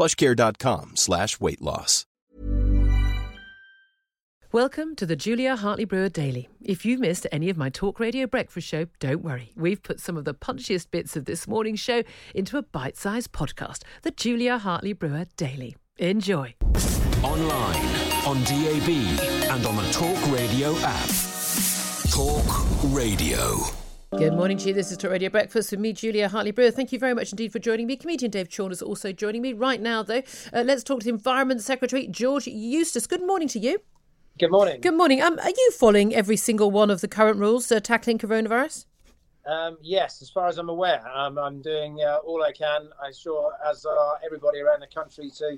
plushcare.com slash weight loss. Welcome to the Julia Hartley Brewer Daily. If you've missed any of my talk radio breakfast show, don't worry. We've put some of the punchiest bits of this morning's show into a bite sized podcast, the Julia Hartley Brewer Daily. Enjoy. Online, on DAB, and on the Talk Radio app. Talk Radio. Good morning to you. This is Talk Radio Breakfast with me, Julia Hartley Brewer. Thank you very much indeed for joining me. Comedian Dave Chorn is also joining me right now, though. Uh, let's talk to the Environment Secretary, George Eustice. Good morning to you. Good morning. Good morning. Um, are you following every single one of the current rules uh, tackling coronavirus? Um, yes, as far as I'm aware, um, I'm doing uh, all I can. I'm sure, as are everybody around the country, to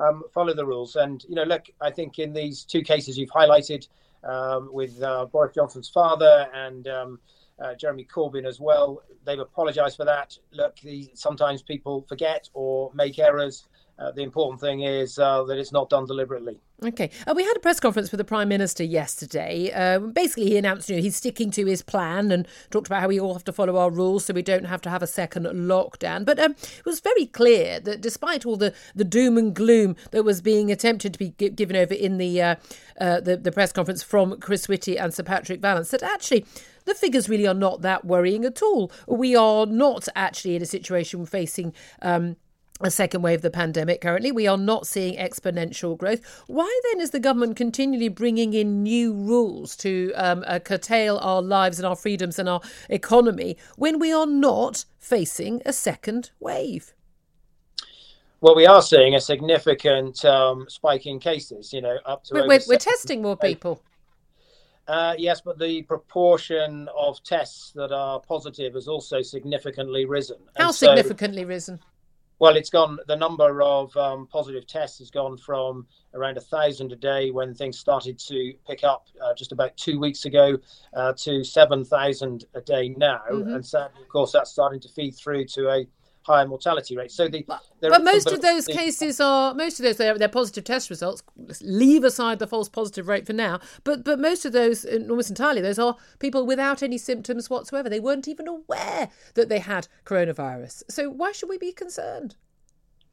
um, follow the rules. And you know, look, I think in these two cases you've highlighted um, with uh, Boris Johnson's father and um, uh, Jeremy Corbyn as well, they've apologised for that. Look, the, sometimes people forget or make errors. Uh, the important thing is uh, that it's not done deliberately. Okay. Uh, we had a press conference with the Prime Minister yesterday. Uh, basically, he announced you know, he's sticking to his plan and talked about how we all have to follow our rules so we don't have to have a second lockdown. But um, it was very clear that despite all the, the doom and gloom that was being attempted to be g- given over in the, uh, uh, the, the press conference from Chris Whitty and Sir Patrick Vallance, that actually the figures really are not that worrying at all. We are not actually in a situation facing. Um, a second wave of the pandemic currently. We are not seeing exponential growth. Why then is the government continually bringing in new rules to um, uh, curtail our lives and our freedoms and our economy when we are not facing a second wave? Well, we are seeing a significant um, spike in cases. You know, up to we're, we're, we're testing more people. Uh, yes, but the proportion of tests that are positive has also significantly risen. How and significantly risen? Well, it's gone. The number of um, positive tests has gone from around a thousand a day when things started to pick up uh, just about two weeks ago uh, to seven thousand a day now, mm-hmm. and sadly, of course, that's starting to feed through to a higher mortality rate. So the but most of those cases are most of those they're, they're, positive test results. leave aside the false positive rate for now. But but most of those, almost entirely, those are people without any symptoms whatsoever. They weren't even aware that they had coronavirus. So why should we be concerned?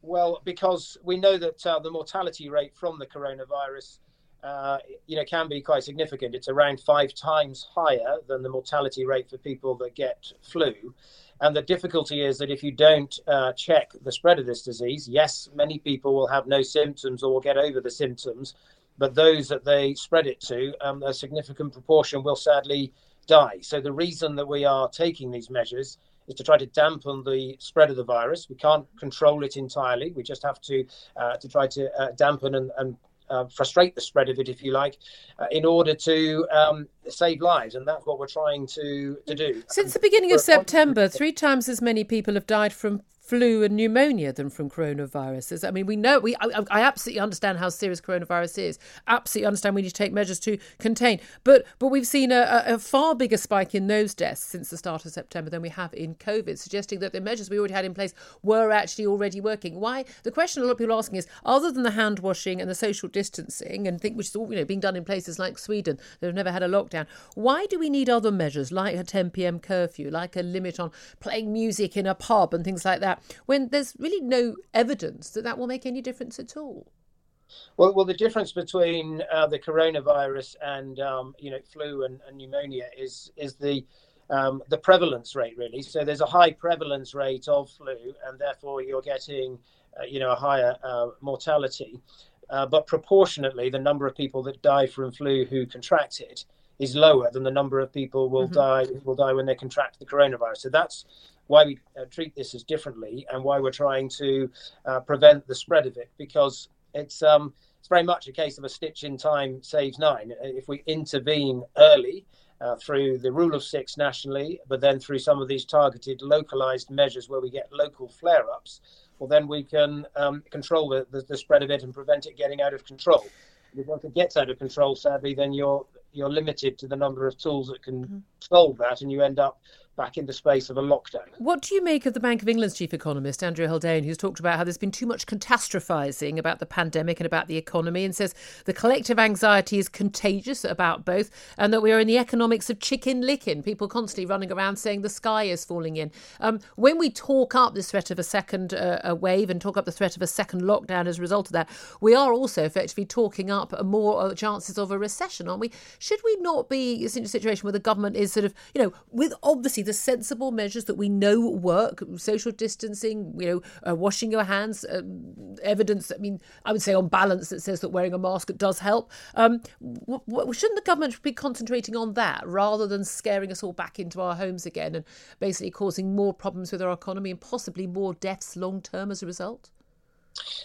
Well, because we know that uh, the mortality rate from the coronavirus. Uh, you know, can be quite significant. It's around five times higher than the mortality rate for people that get flu. And the difficulty is that if you don't uh, check the spread of this disease, yes, many people will have no symptoms or will get over the symptoms, but those that they spread it to, um, a significant proportion will sadly die. So the reason that we are taking these measures is to try to dampen the spread of the virus. We can't control it entirely. We just have to uh, to try to uh, dampen and, and uh, frustrate the spread of it, if you like, uh, in order to um, save lives. And that's what we're trying to, to do. Since the beginning of September, three times as many people have died from flu and pneumonia than from coronaviruses. I mean, we know we. I, I, absolutely understand how serious coronavirus is. Absolutely understand we need to take measures to contain. But but we've seen a, a, far bigger spike in those deaths since the start of September than we have in COVID, suggesting that the measures we already had in place were actually already working. Why? The question a lot of people are asking is, other than the hand washing and the social distancing, and think which is all you know being done in places like Sweden that have never had a lockdown, why do we need other measures like a 10 p.m. curfew, like a limit on playing music in a pub and things like that? when there's really no evidence that that will make any difference at all? Well, well, the difference between uh, the coronavirus and um, you know flu and, and, pneumonia is is the um, the prevalence rate really. So there's a high prevalence rate of flu, and therefore you're getting uh, you know a higher uh, mortality. uh, but proportionately, the number of people that die from flu who contract it is lower than the number of people will mm-hmm. die will die when they contract the coronavirus. So that's why we uh, treat this as differently and why we're trying to uh, prevent the spread of it because it's um, it's very much a case of a stitch in time saves nine. If we intervene early. Uh, through the rule of six nationally, but then through some of these targeted, localized measures where we get local flare ups, well, then we can um, control the, the, the, spread of it and prevent it getting out of control. If it gets out of control, sadly, then you're you're limited to the number of tools that can mm-hmm. solve that, and you end up back in the space of a lockdown. What do you make of the Bank of England's chief economist, Andrew Haldane, who's talked about how there's been too much catastrophising about the pandemic and about the economy and says the collective anxiety is contagious about both and that we are in the economics of Chicken Licken, people constantly running around saying the sky is falling in. Um, when we talk up the threat of a second uh, wave and talk up the threat of a second lockdown as a result of that, we are also effectively talking up more uh, chances of a recession, aren't we? Should we not be in a situation where the government is sort of, you know, with obviously the sensible measures that we know work, social distancing, you know, uh, washing your hands, uh, evidence, I mean, I would say on balance that says that wearing a mask does help. Um, w- w- shouldn't the government be concentrating on that rather than scaring us all back into our homes again and basically causing more problems with our economy and possibly more deaths long term as a result?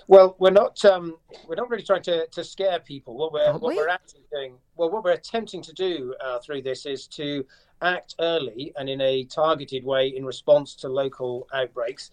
Well, we're not um, we're not really trying to, to scare people. What we're what we? are actually doing, well, what we're attempting to do uh, through this is to act early and in a targeted way in response to local outbreaks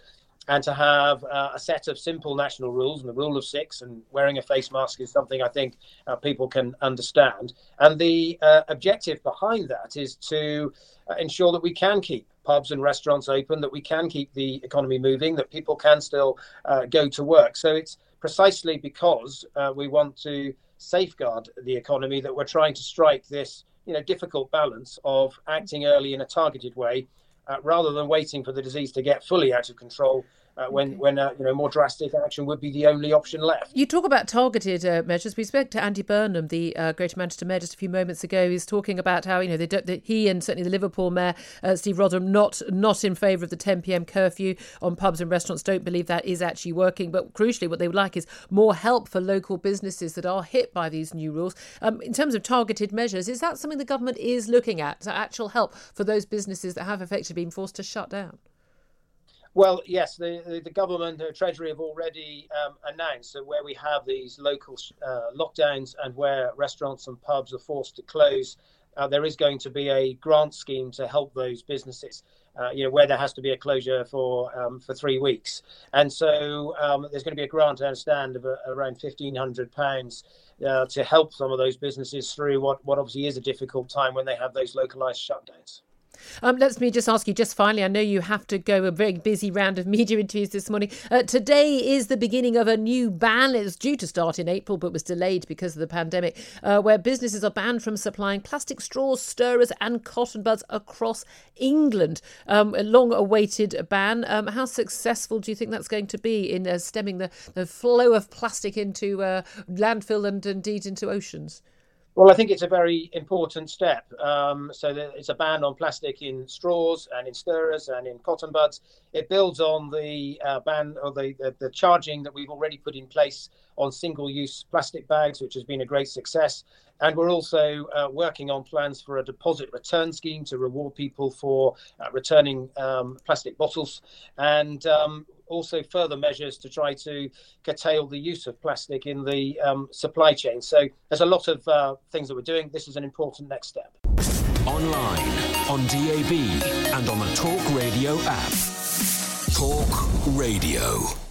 and to have uh, a set of simple national rules and the rule of six and wearing a face mask is something I think uh, people can understand. And the uh, objective behind that is to uh, ensure that we can keep pubs and restaurants open, that we can keep the economy moving, that people can still uh, go to work. So it's precisely because uh, we want to safeguard the economy that we're trying to strike this you know difficult balance of acting early in a targeted way uh, rather than waiting for the disease to get fully out of control uh, when okay. when uh, you know more drastic action would be the only option left. You talk about targeted uh, measures. We spoke to Andy Burnham, the uh, Greater Manchester Mayor, just a few moments ago. He's talking about how you know they don't, that he and certainly the Liverpool Mayor uh, Steve Rotheram not not in favour of the 10 p.m. curfew on pubs and restaurants. Don't believe that is actually working. But crucially, what they would like is more help for local businesses that are hit by these new rules. Um, in terms of targeted measures, is that something the government is looking at? So actual help for those businesses that have effectively been forced to shut down? Well, yes, the, the government, the Treasury have already um, announced that where we have these local uh, lockdowns and where restaurants and pubs are forced to close, uh, there is going to be a grant scheme to help those businesses. Uh, you know, where there has to be a closure for um, for three weeks, and so um, there's going to be a grant, I understand, of uh, around fifteen hundred pounds uh, to help some of those businesses through what what obviously is a difficult time when they have those localized shutdowns. Um, let me just ask you, just finally, I know you have to go a very busy round of media interviews this morning. Uh, today is the beginning of a new ban. It's due to start in April, but was delayed because of the pandemic, uh, where businesses are banned from supplying plastic straws, stirrers, and cotton buds across England. Um, a long awaited ban. Um, how successful do you think that's going to be in uh, stemming the, the flow of plastic into uh, landfill and indeed into oceans? Well, I think it's a very important step. Um, so it's a ban on plastic in straws and in stirrers and in cotton buds. It builds on the uh, ban or the, the, the charging that we've already put in place on single-use plastic bags, which has been a great success. And we're also uh, working on plans for a deposit return scheme to reward people for uh, returning um, plastic bottles. And um, also further measures to try to curtail the use of plastic in the um, supply chain. So there's a lot of uh, things that we're doing. This is an important next step. Online, on DAB, and on the Talk Radio app. Talk Radio.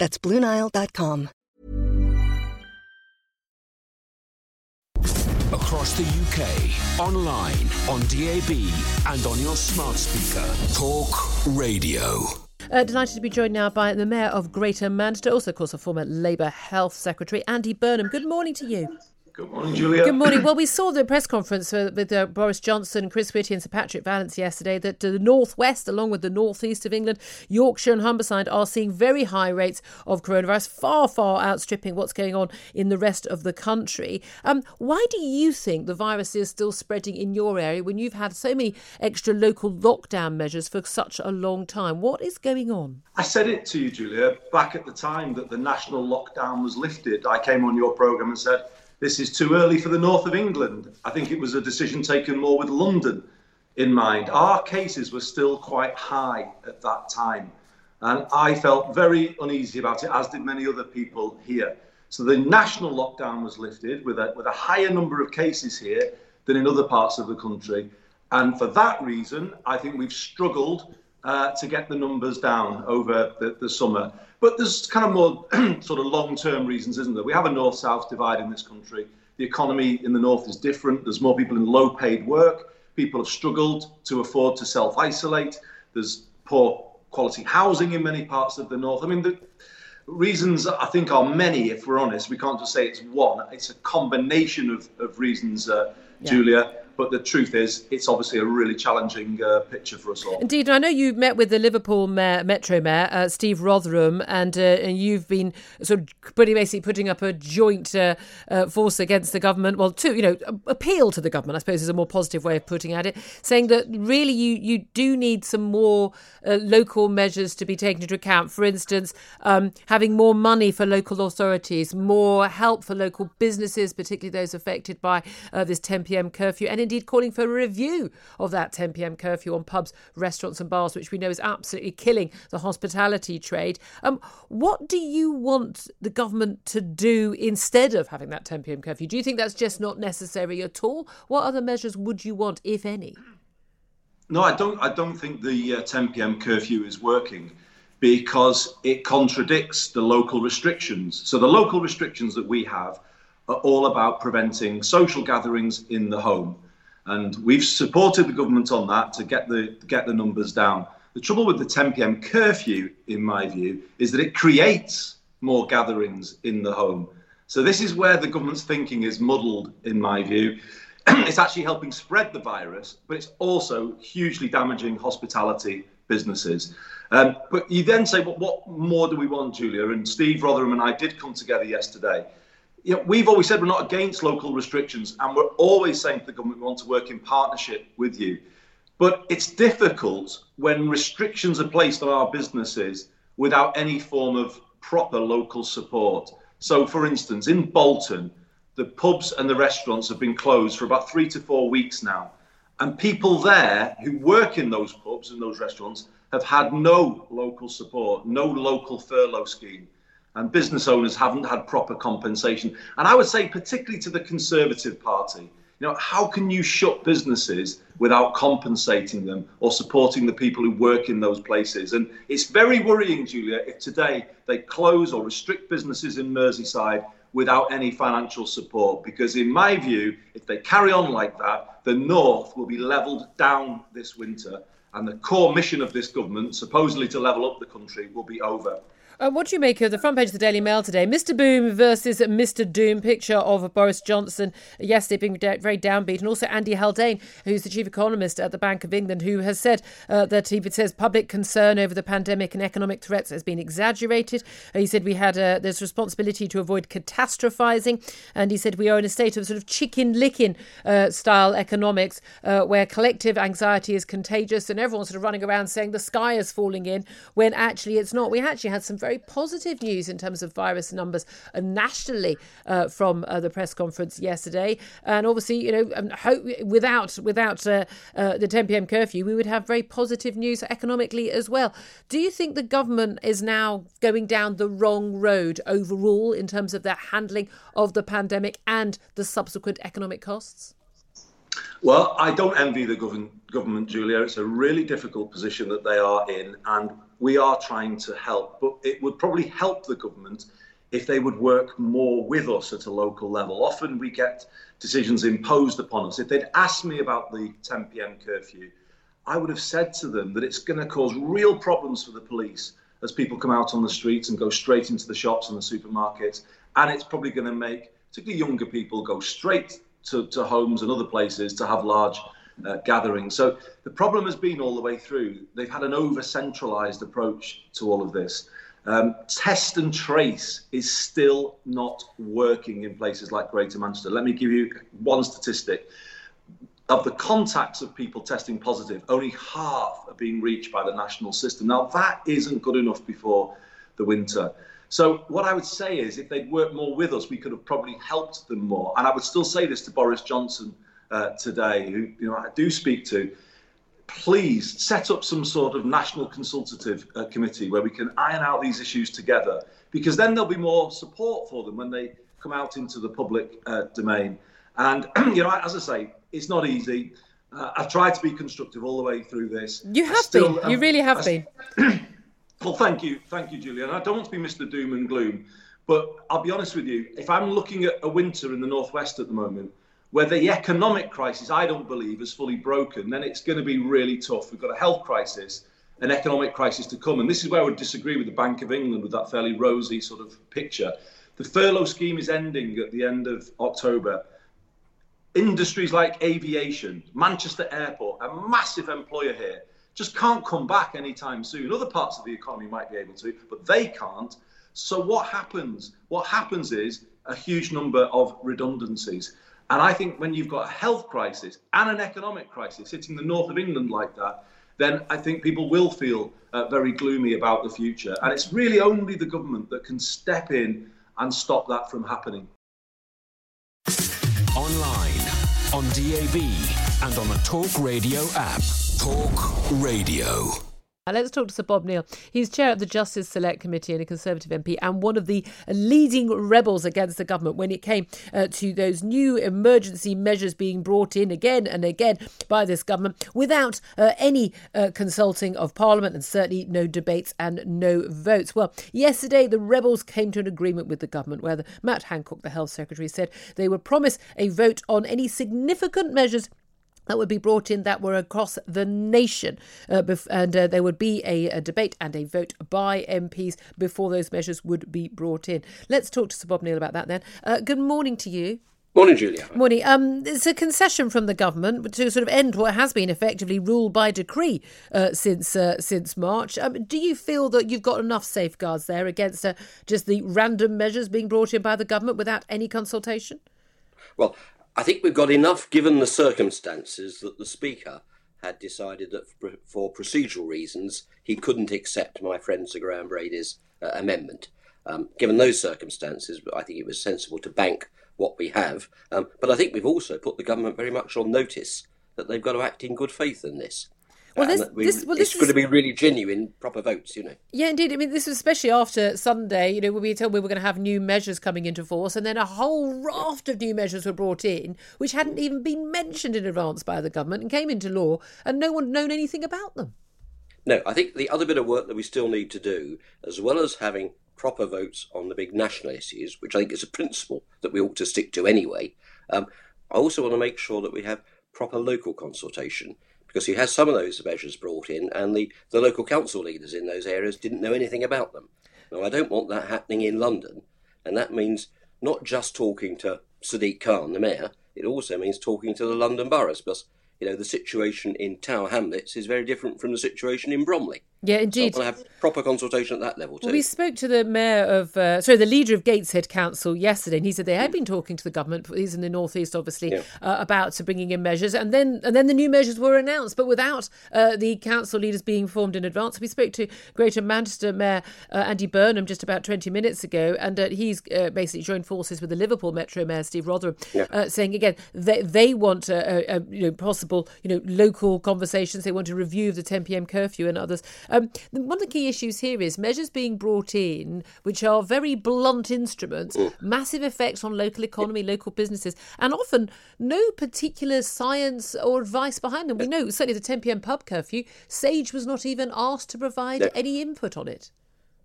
That's BlueNile.com. Across the UK, online, on DAB, and on your smart speaker. Talk Radio. Uh, delighted to be joined now by the Mayor of Greater Manchester, also, of course, a former Labour Health Secretary, Andy Burnham. Good morning to you. Good morning, Julia. Good morning. Well, we saw the press conference with uh, Boris Johnson, Chris Whitty, and Sir Patrick Vallance yesterday that the northwest, along with the northeast of England, Yorkshire and Humberside, are seeing very high rates of coronavirus, far, far outstripping what's going on in the rest of the country. Um, why do you think the virus is still spreading in your area when you've had so many extra local lockdown measures for such a long time? What is going on? I said it to you, Julia, back at the time that the national lockdown was lifted. I came on your programme and said, this is too early for the north of England. I think it was a decision taken more with London in mind. Our cases were still quite high at that time. And I felt very uneasy about it, as did many other people here. So the national lockdown was lifted with a, with a higher number of cases here than in other parts of the country. And for that reason, I think we've struggled uh, to get the numbers down over the, the summer. But there's kind of more sort of long-term reasons, isn't there? We have a north-south divide in this country. The economy in the north is different. There's more people in low-paid work. People have struggled to afford to self-isolate. There's poor quality housing in many parts of the north. I mean, the reasons I think are many. If we're honest, we can't just say it's one. It's a combination of, of reasons, uh, yeah. Julia. But the truth is, it's obviously a really challenging uh, picture for us all. Indeed, I know you met with the Liverpool mayor, Metro Mayor uh, Steve Rotheram, and uh, and you've been sort of pretty basically putting up a joint uh, uh, force against the government. Well, to you know, appeal to the government, I suppose, is a more positive way of putting at it, saying that really you you do need some more uh, local measures to be taken into account. For instance, um, having more money for local authorities, more help for local businesses, particularly those affected by this 10 p.m. curfew, and indeed calling for a review of that 10 pm curfew on pubs, restaurants, and bars, which we know is absolutely killing the hospitality trade. Um, what do you want the government to do instead of having that 10 pm curfew? Do you think that's just not necessary at all? What other measures would you want, if any? No, I don't. I don't think the uh, 10 p.m. curfew is working because it contradicts the local restrictions. So the local restrictions that we have are all about preventing social gatherings in the home. And we've supported the government on that to get the get the numbers down. The trouble with the 10 p.m. curfew, in my view, is that it creates more gatherings in the home. So this is where the government's thinking is muddled, in my view. it's actually helping spread the virus, but it's also hugely damaging hospitality businesses. Um, but you then say, well, what more do we want, Julia? And Steve Rotheram and I did come together yesterday you know, we've always said we're not against local restrictions, and we're always saying to the government we want to work in partnership with you. But it's difficult when restrictions are placed on our businesses without any form of proper local support. So, for instance, in Bolton, the pubs and the restaurants have been closed for about three to four weeks now. And people there who work in those pubs and those restaurants have had no local support, no local furlough scheme and business owners haven't had proper compensation. And I would say, particularly to the Conservative Party, you know, how can you shut businesses without compensating them or supporting the people who work in those places? And it's very worrying, Julia, if today they close or restrict businesses in Merseyside without any financial support. Because, in my view, if they carry on like that, the North will be levelled down this winter. And the core mission of this government, supposedly to level up the country, will be over. Uh, what do you make of the front page of the Daily Mail today? Mr. Boom versus Mr. Doom picture of Boris Johnson yesterday being very downbeat, and also Andy Haldane, who's the chief economist at the Bank of England, who has said uh, that he says public concern over the pandemic and economic threats has been exaggerated. He said we had there's responsibility to avoid catastrophizing, and he said we are in a state of sort of Chicken Licken uh, style economics uh, where collective anxiety is contagious and everyone's sort of running around saying the sky is falling in when actually it's not. We actually had some very very positive news in terms of virus numbers uh, nationally uh, from uh, the press conference yesterday. And obviously, you know, um, hope, without without uh, uh, the 10 p.m. curfew, we would have very positive news economically as well. Do you think the government is now going down the wrong road overall in terms of their handling of the pandemic and the subsequent economic costs? Well, I don't envy the government, government, Julia. It's a really difficult position that they are in, and we are trying to help. But it would probably help the government if they would work more with us at a local level. Often we get decisions imposed upon us. If they'd asked me about the 10 p.m. curfew, I would have said to them that it's going to cause real problems for the police as people come out on the streets and go straight into the shops and the supermarkets, and it's probably going to make particularly younger people go straight to, to homes and other places to have large uh, gatherings. So the problem has been all the way through. They've had an over centralized approach to all of this. Um, test and trace is still not working in places like Greater Manchester. Let me give you one statistic. Of the contacts of people testing positive, only half are being reached by the national system. Now, that isn't good enough before the winter. So what I would say is, if they'd worked more with us, we could have probably helped them more. And I would still say this to Boris Johnson uh, today, who you know I do speak to. Please set up some sort of national consultative uh, committee where we can iron out these issues together, because then there'll be more support for them when they come out into the public uh, domain. And you know, as I say, it's not easy. Uh, I've tried to be constructive all the way through this. You have still, been. Um, you really have I, been. Well, thank you, thank you, Julian. I don't want to be Mr. Doom and Gloom, but I'll be honest with you. If I'm looking at a winter in the northwest at the moment, where the economic crisis, I don't believe, is fully broken, then it's going to be really tough. We've got a health crisis, an economic crisis to come, and this is where I would disagree with the Bank of England with that fairly rosy sort of picture. The furlough scheme is ending at the end of October. Industries like aviation, Manchester Airport, a massive employer here, just can't come back anytime soon. Other parts of the economy might be able to, but they can't. So what happens? What happens is a huge number of redundancies. And I think when you've got a health crisis and an economic crisis hitting the north of England like that, then I think people will feel uh, very gloomy about the future. And it's really only the government that can step in and stop that from happening. Online, on DAB, and on the Talk Radio app. Talk Radio. Let's talk to Sir Bob Neill. He's chair of the Justice Select Committee and a Conservative MP, and one of the leading rebels against the government when it came uh, to those new emergency measures being brought in again and again by this government without uh, any uh, consulting of Parliament and certainly no debates and no votes. Well, yesterday the rebels came to an agreement with the government where the, Matt Hancock, the Health Secretary, said they would promise a vote on any significant measures that would be brought in that were across the nation. Uh, bef- and uh, there would be a, a, debate and a vote by MPs before those measures would be brought in. Let's talk to Sir Bob Neill about that then. Uh, good morning to you. Morning, Julia. Morning. Um, it's a concession from the government to sort of end what has been effectively ruled by decree uh, since uh, since March. Um, do you feel that you've got enough safeguards there against uh, just the random measures being brought in by the government without any consultation? Well, I think we've got enough given the circumstances that the Speaker had decided that for procedural reasons he couldn't accept my friend Sir Graham Brady's uh, amendment. Um, given those circumstances, I think it was sensible to bank what we have. Um, but I think we've also put the government very much on notice that they've got to act in good faith in this. Well, this, we, this, well, this it's is, going to be really genuine, proper votes, you know. Yeah, indeed. I mean, this was especially after Sunday, you know, when we told we were going to have new measures coming into force, and then a whole raft of new measures were brought in, which hadn't even been mentioned in advance by the government and came into law, and no one had known anything about them. No, I think the other bit of work that we still need to do, as well as having proper votes on the big national issues, which I think is a principle that we ought to stick to anyway, um, I also want to make sure that we have proper local consultation because he has some of those measures brought in, and the, the local council leaders in those areas didn't know anything about them. Now, I don't want that happening in London, and that means not just talking to Sadiq Khan, the mayor, it also means talking to the London boroughs because you know the situation in Tower Hamlets is very different from the situation in Bromley. Yeah, indeed. So I want to have proper consultation at that level too. Well, we spoke to the mayor of, uh, sorry, the leader of Gateshead Council yesterday, and he said they had been talking to the government. He's in the northeast, obviously, Yeah. uh, about bringing in measures, and then and then the new measures were announced, but without uh, the council leaders being informed in advance. We spoke to Greater Manchester Mayor uh, Andy Burnham just about twenty minutes ago, and uh, he's uh, basically joined forces with the Liverpool Metro Mayor Steve Rotheram, uh, saying again they they want a, a, a you know possible you know local conversations. They want a review of the 10 p.m. curfew and others. Um, one of the key issues here is measures being brought in, which are very blunt instruments, massive effects on local economy, local businesses, and often no particular science or advice behind them. We know certainly the 10 p.m. pub curfew, Sage was not even asked to provide No. any input on it.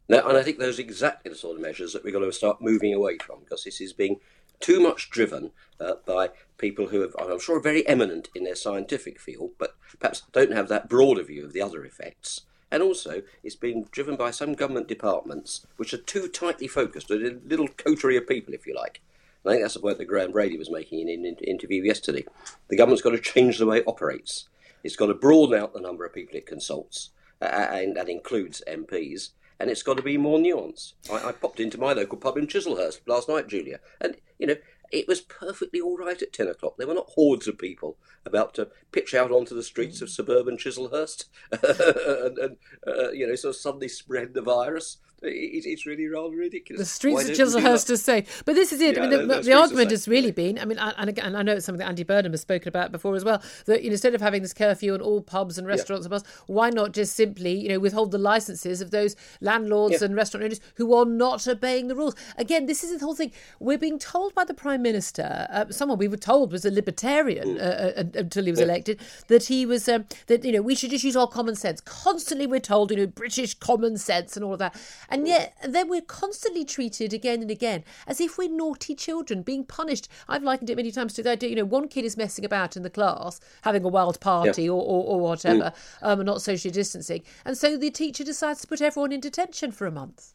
No, and I think those are exactly the sort of measures that we've got to start moving away from because this is being too much driven uh, by people who have, I'm sure, are very eminent in their scientific field, but perhaps don't have that broader view of the other effects. And also, it's being driven by some government departments which are too tightly focused, a little coterie of people, if you like. And I think that's the point that Graham Brady was making in an in- interview yesterday. The government's got to change the way it operates. It's got to broaden out the number of people it consults, uh, and that includes MPs, and it's got to be more nuanced. I, I popped into my local pub in Chislehurst last night, Julia, and you know it was perfectly all right at ten o'clock. There were not hordes of people about to pitch out onto the streets of suburban Chislehurst and, and uh, you know sort of suddenly spread the virus. It, it's really rather ridiculous. The streets Why of don't we do Chislehurst is safe. But this is it. I mean, the, the- the argument has really been, I mean, and again, and I know it's something that Andy Burnham has spoken about before as well, that you know, instead of having this curfew on all pubs and restaurants and bars, why not just simply, you know, withhold the licenses of those landlords Yeah. and restaurant owners who are not obeying the rules? Again, this is the whole thing. We're being told by the Prime Minister, uh, someone we were told was a libertarian uh, uh, until he was elected, that he was, um, that, you know, we should just use our common sense. Constantly we're told, you know, British common sense and all of that. And yet, then we're constantly treated again and again as if we're naughty children being punished. I've likened it many times to the idea, you know, one kid is messing about in the class, having a wild party or, or, or whatever, um, and not social distancing. And so the teacher decides to put everyone in detention for a month.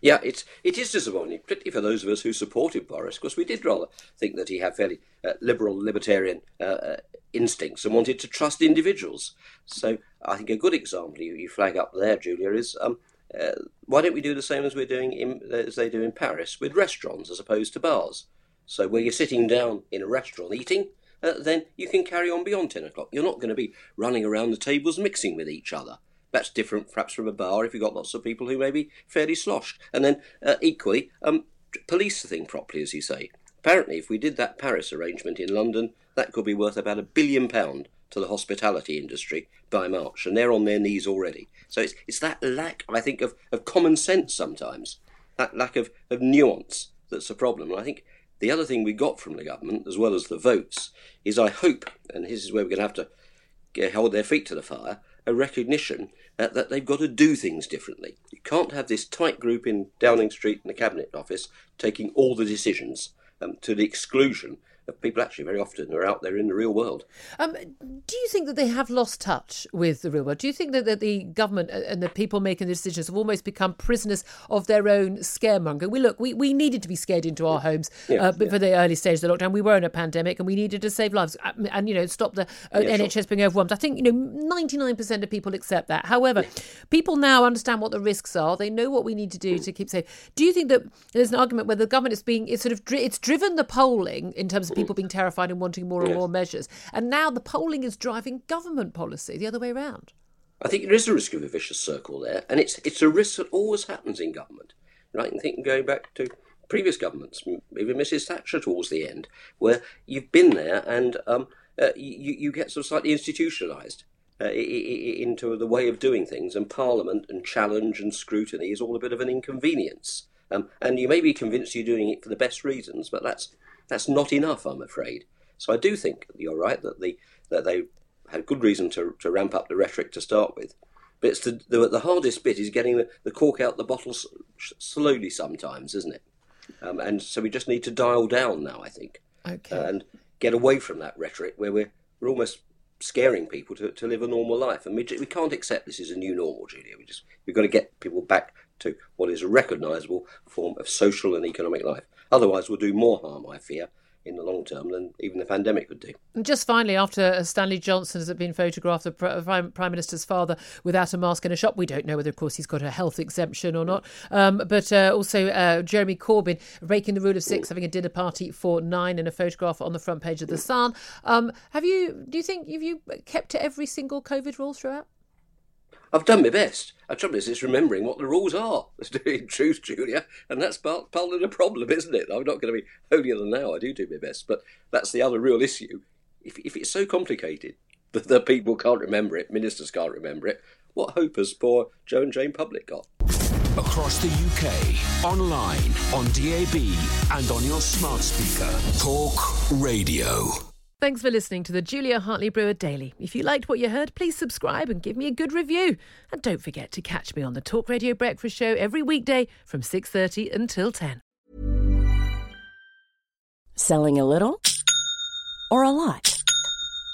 Yeah, it's it is disappointing, particularly for those of us who supported Boris, because we did rather think that he had fairly uh, liberal, libertarian uh, uh, instincts and wanted to trust individuals. So I think a good example you, you flag up there, Julia, is um, uh, why don't we do the same as we're doing in, as they do in Paris with restaurants as opposed to bars? So where you're sitting down in a restaurant eating, uh, then you can carry on beyond ten o'clock. You're not going to be running around the tables mixing with each other. That's different, perhaps, from a bar if you've got lots of people who may be fairly sloshed. And then, uh, equally, um, police the thing properly, as you say. Apparently, if we did that Paris arrangement in London, that could be worth about a billion pound to the hospitality industry by March, and they're on their knees already. So it's it's that lack, I think, of, of common sense sometimes, that lack of, of nuance that's the problem. And I think the other thing we got from the government, as well as the votes, is I hope, and this is where we're going to have to hold their feet to the fire, a recognition uh, that they've got to do things differently. You can't have this tight group in Downing Street in the Cabinet Office taking all the decisions um, to the exclusion people actually very often are out there in the real world. Um, do you think that they have lost touch with the real world? Do you think that, that the government and the people making the decisions have almost become prisoners of their own scaremonger? We look, we, we needed to be scared into our homes Yeah, uh, but for the early stage of the lockdown. We were in a pandemic and we needed to save lives and, and, you know stop the uh, Yeah, sure. NHS being overwhelmed. I think you know ninety nine percent of people accept that. However, people now understand what the risks are. They know what we need to do to keep safe. Do you think that there's an argument where the government is being it's sort of dri- it's driven the polling in terms of people being terrified and wanting more and Yes. more measures, and now the polling is driving government policy the other way around? I think there is a risk of a vicious circle there, and it's it's a risk that always happens in government. And I can think going back to previous governments, even Mrs. Thatcher towards the end, where you've been there and um, uh, you, you get sort of slightly institutionalised uh, into the way of doing things, and Parliament and challenge and scrutiny is all a bit of an inconvenience. Um, and you may be convinced you're doing it for the best reasons, but that's that's not enough, I'm afraid. So I do think you're right that the that they had good reason to, to ramp up the rhetoric to start with. But it's the, the, the hardest bit is getting the, the cork out the bottle s- slowly sometimes, isn't it? Um, and so we just need to dial down now, I think, Okay. and get away from that rhetoric where we're, we're almost scaring people to, to live a normal life. And we, we can't accept this is a new normal, Julia. We just, we've got to get people back to what is a recognisable form of social and economic life. Otherwise, we'll do more harm, I fear, in the long term than even the pandemic would do. And just finally, after Stanley Johnson has been photographed, the Prime, Prime Minister's father, without a mask in a shop, we don't know whether, of course, he's got a health exemption or not. Um, but uh, also uh, Jeremy Corbyn breaking the rule of six, having a dinner party for nine, in a photograph on the front page of the Sun. Um, have you? Do you think have you kept to every single COVID rule throughout? I've done my best. The trouble is, it's remembering what the rules are. In truth, Julia, and that's part, part of the problem, isn't it? I'm not going to be holier than thou. I do do my best, but that's the other real issue. If, if it's so complicated that the people can't remember it, ministers can't remember it, what hope has poor Joe and Jane Public got? Across the UK, online, on DAB, and on your smart speaker. Talk Radio. Thanks for listening to the Julia Hartley Brewer Daily. If you liked what you heard, please subscribe and give me a good review. And don't forget to catch me on the Talk Radio Breakfast Show every weekday from 6:30 until 10. Selling a little or a lot?